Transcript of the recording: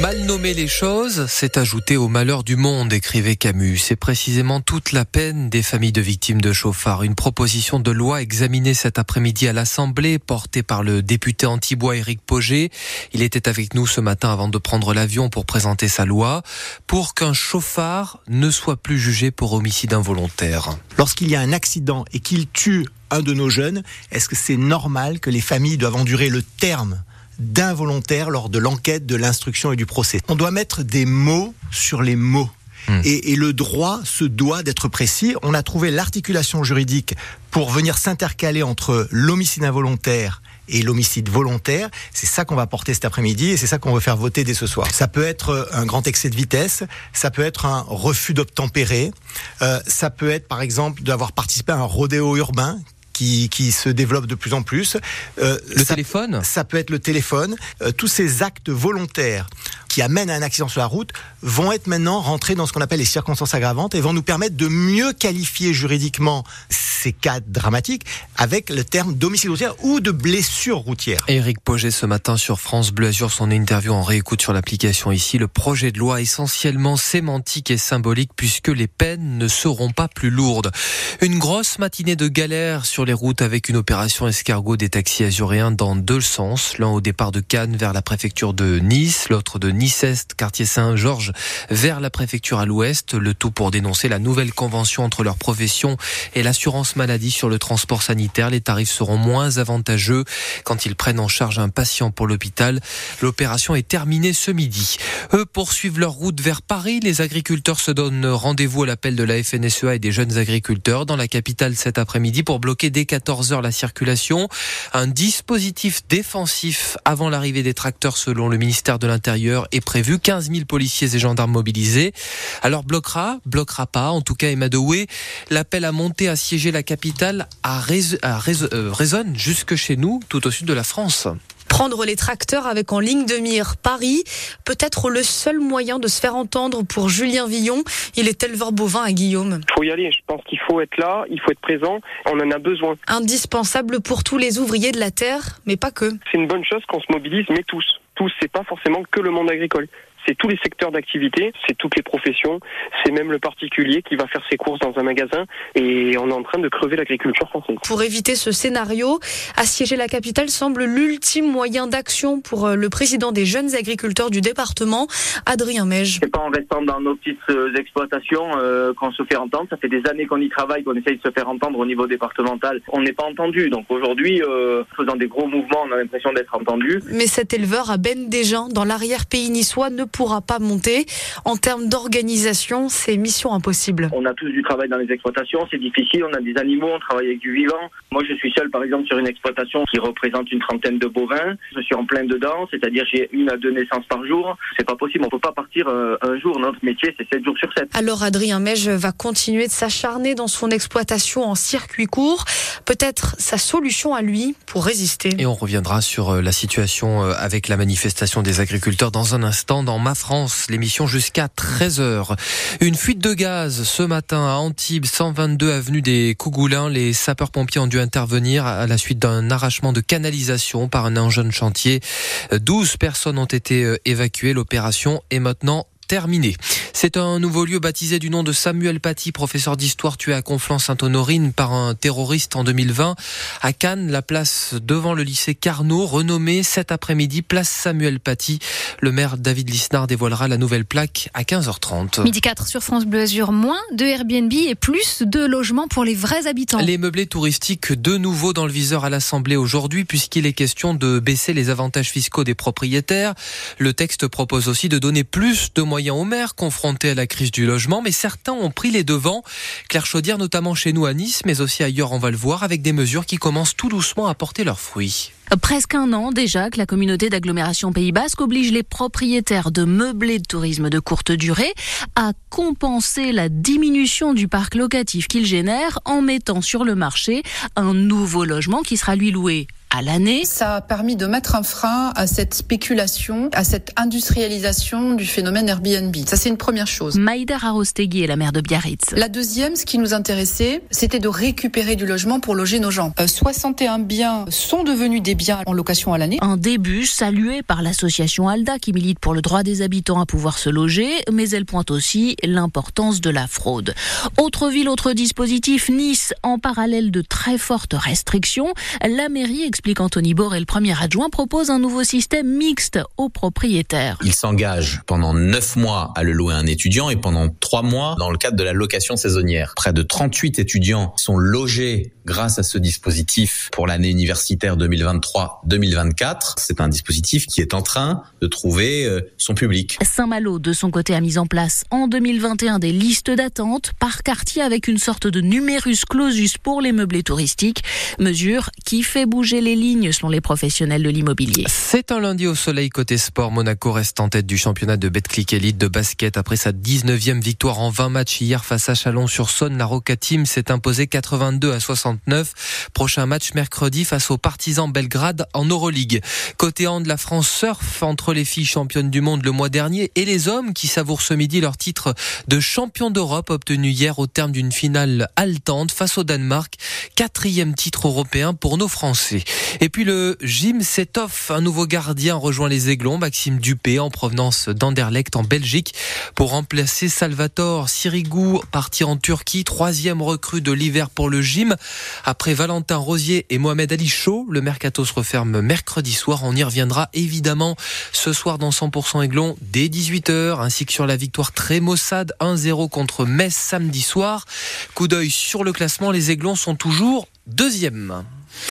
Mal nommer les choses, c'est ajouter au malheur du monde, écrivait Camus. C'est précisément toute la peine des familles de victimes de chauffards. Une proposition de loi examinée cet après-midi à l'Assemblée, portée par le député antibois Éric Poget. Il était avec nous ce matin avant de prendre l'avion pour présenter sa loi, pour qu'un chauffard ne soit plus jugé pour homicide involontaire. Lorsqu'il y a un accident et qu'il tue un de nos jeunes, est-ce que c'est normal que les familles doivent endurer le terme d'involontaire lors de l'enquête, de l'instruction et du procès. On doit mettre des mots sur les mots. Hmm. Et, et, le droit se doit d'être précis. On a trouvé l'articulation juridique pour venir s'intercaler entre l'homicide involontaire et l'homicide volontaire. C'est ça qu'on va porter cet après-midi et c'est ça qu'on veut faire voter dès ce soir. Ça peut être un grand excès de vitesse, ça peut être un refus d'obtempérer, euh, ça peut être par exemple d'avoir participé à un rodéo urbain qui, se développe de plus en plus. Euh, le téléphone? Ça peut être le téléphone. Euh, tous ces actes volontaires qui amènent à un accident sur la route vont être maintenant rentrés dans ce qu'on appelle les circonstances aggravantes et vont nous permettre de mieux qualifier juridiquement ces cas dramatiques avec le terme d'homicide routier ou de blessure routière. Éric Poget ce matin sur France Bleu Azur, son interview en réécoute sur l'application ici. Le projet de loi essentiellement sémantique et symbolique puisque les peines ne seront pas plus lourdes. Une grosse matinée de galère sur les routes avec une opération escargot des taxis azuréens dans deux sens. L'un au départ de Cannes vers la préfecture de Nice, l'autre de Nice-Est, quartier Saint-Georges, vers la préfecture à l'ouest. Le tout pour dénoncer la nouvelle convention entre leur profession et l'assurance maladie sur le transport sanitaire. Les tarifs seront moins avantageux quand ils prennent en charge un patient pour l'hôpital. L'opération est terminée ce midi. Eux poursuivent leur route vers Paris. Les agriculteurs se donnent rendez-vous à l'appel de la FNSEA et des jeunes agriculteurs dans la capitale cet après-midi pour bloquer dès 14 heures la circulation. Un dispositif défensif avant l'arrivée des tracteurs selon le ministère de l'Intérieur est prévu. 15 000 policiers et gendarmes mobilisés. Alors bloquera, bloquera pas. En tout cas, Emma Doué, l'appel à monter, à siéger la capitale à euh, résonne jusque chez nous, tout au sud de la France. Prendre les tracteurs avec en ligne de mire Paris, peut-être le seul moyen de se faire entendre pour Julien Villon. Il est éleveur bovin à Guillaume. Il faut y aller, je pense qu'il faut être là, il faut être présent, on en a besoin. Indispensable pour tous les ouvriers de la terre, mais pas que. C'est une bonne chose qu'on se mobilise, mais tous. C'est pas forcément que le monde agricole c'est tous les secteurs d'activité, c'est toutes les professions, c'est même le particulier qui va faire ses courses dans un magasin et on est en train de crever l'agriculture française. Pour éviter ce scénario, assiéger la capitale semble l'ultime moyen d'action pour euh, le président des jeunes agriculteurs du département, Adrien Mège. C'est pas en restant dans nos petites euh, exploitations euh, qu'on se fait entendre. Ça fait des années qu'on y travaille, qu'on essaye de se faire entendre au niveau départemental. On n'est pas entendu. Donc aujourd'hui, faisant des gros mouvements, on a l'impression d'être entendu. Mais cet éleveur à Ben Desjans, dans l'arrière-pays niçois, ne pourra pas monter. En termes d'organisation, c'est mission impossible. On a tous du travail dans les exploitations, c'est difficile, on a des animaux, on travaille avec du vivant. Moi, je suis seul, par exemple, sur une exploitation qui représente une trentaine de bovins. Je suis en plein dedans, c'est-à-dire j'ai une à deux naissances par jour. C'est pas possible, on peut pas partir euh, un jour. Notre métier, c'est 7 jours sur 7. Alors, Adrien Mège va continuer de s'acharner dans son exploitation en circuit court. Peut-être sa solution à lui pour résister. Et on reviendra sur euh, la situation euh, avec la manifestation des agriculteurs dans un instant dans Ma France. L'émission jusqu'à 13h. Une fuite de gaz ce matin à Antibes, 122 avenue des Cougoulins. Les sapeurs-pompiers ont dû intervenir à la suite d'un arrachement de canalisation par un engin chantier. 12 personnes ont été euh, évacuées. L'opération est maintenant terminé. C'est un nouveau lieu baptisé du nom de Samuel Paty, professeur d'histoire tué à Conflans-Sainte-Honorine par un terroriste en 2020. À Cannes, la place devant le lycée Carnot, renommée cet après-midi place Samuel Paty. Le maire David Lisnard dévoilera la nouvelle plaque à 15h30. Midi 4 sur France Bleu Azur, moins de Airbnb et plus de logements pour les vrais habitants. Les meublés touristiques de nouveau dans le viseur à l'Assemblée aujourd'hui puisqu'il est question de baisser les avantages fiscaux des propriétaires. Le texte propose aussi de donner plus de moyens aux maires confrontés à la crise du logement, mais certains ont pris les devants. Claire Chaudière, notamment chez nous à Nice, mais aussi ailleurs, on va le voir, avec des mesures qui commencent tout doucement à porter leurs fruits. Presque un an déjà que la communauté d'agglomération Pays Basque oblige les propriétaires de meublés de tourisme de courte durée à compenser la diminution du parc locatif qu'ils génèrent en mettant sur le marché un nouveau logement qui sera lui loué à l'année. Ça a permis de mettre un frein à cette spéculation, à cette industrialisation du phénomène Airbnb. Ça, c'est une première chose. Maïda Arostegui est la mère de Biarritz. La deuxième, ce qui nous intéressait, c'était de récupérer du logement pour loger nos gens. 61 euh, biens sont devenus des biens en location à l'année. Un début salué par l'association ALDA qui milite pour le droit des habitants à pouvoir se loger, mais elle pointe aussi l'importance de la fraude. Autre ville, autre dispositif, Nice, en parallèle de très fortes restrictions, la mairie, explique Anthony Boré, le premier adjoint, propose un nouveau système mixte aux propriétaires. Il s'engage pendant 9 mois à le louer à un étudiant et pendant 3 mois dans le cadre de la location saisonnière. Près de 38 étudiants sont logés grâce à ce dispositif pour l'année universitaire 2023-2024. C'est un dispositif qui est en train de trouver euh, son public. Saint-Malo, de son côté, a mis en place en 2021 des listes d'attente par quartier avec une sorte de numerus clausus pour les meublés touristiques, mesure qui fait bouger les lignes selon les professionnels de l'immobilier. C'est un lundi au soleil côté sport. Monaco reste en tête du championnat de Betclic Elite de basket après sa 19e victoire en 20 matchs hier face à Chalon-sur-Saône. La Roca Team s'est imposée 82 à 69. Prochain match mercredi face aux partisans Belgrade en Euroleague. Côté hand, la France surfe entre les filles championnes du monde le mois dernier et les hommes qui savourent ce midi leur titre de champion d'Europe obtenu hier au terme d'une finale haletante face au Danemark. Quatrième titre européen pour nos Français. Et puis le gym off. Un nouveau gardien rejoint les Aiglons, Maxime Dupé, en provenance d'Anderlecht en Belgique, pour remplacer Salvatore Sirigu, parti en Turquie, troisième recrue de l'hiver pour le gym. Après Valentin Rosier et Mohamed Ali Chaud, le mercato se referme mercredi soir. On y reviendra évidemment ce soir dans 100% Aiglon dès 18h, ainsi que sur la victoire très maussade 1-0 contre Metz samedi soir. Coup d'œil sur le classement, les Aiglons sont toujours deuxième.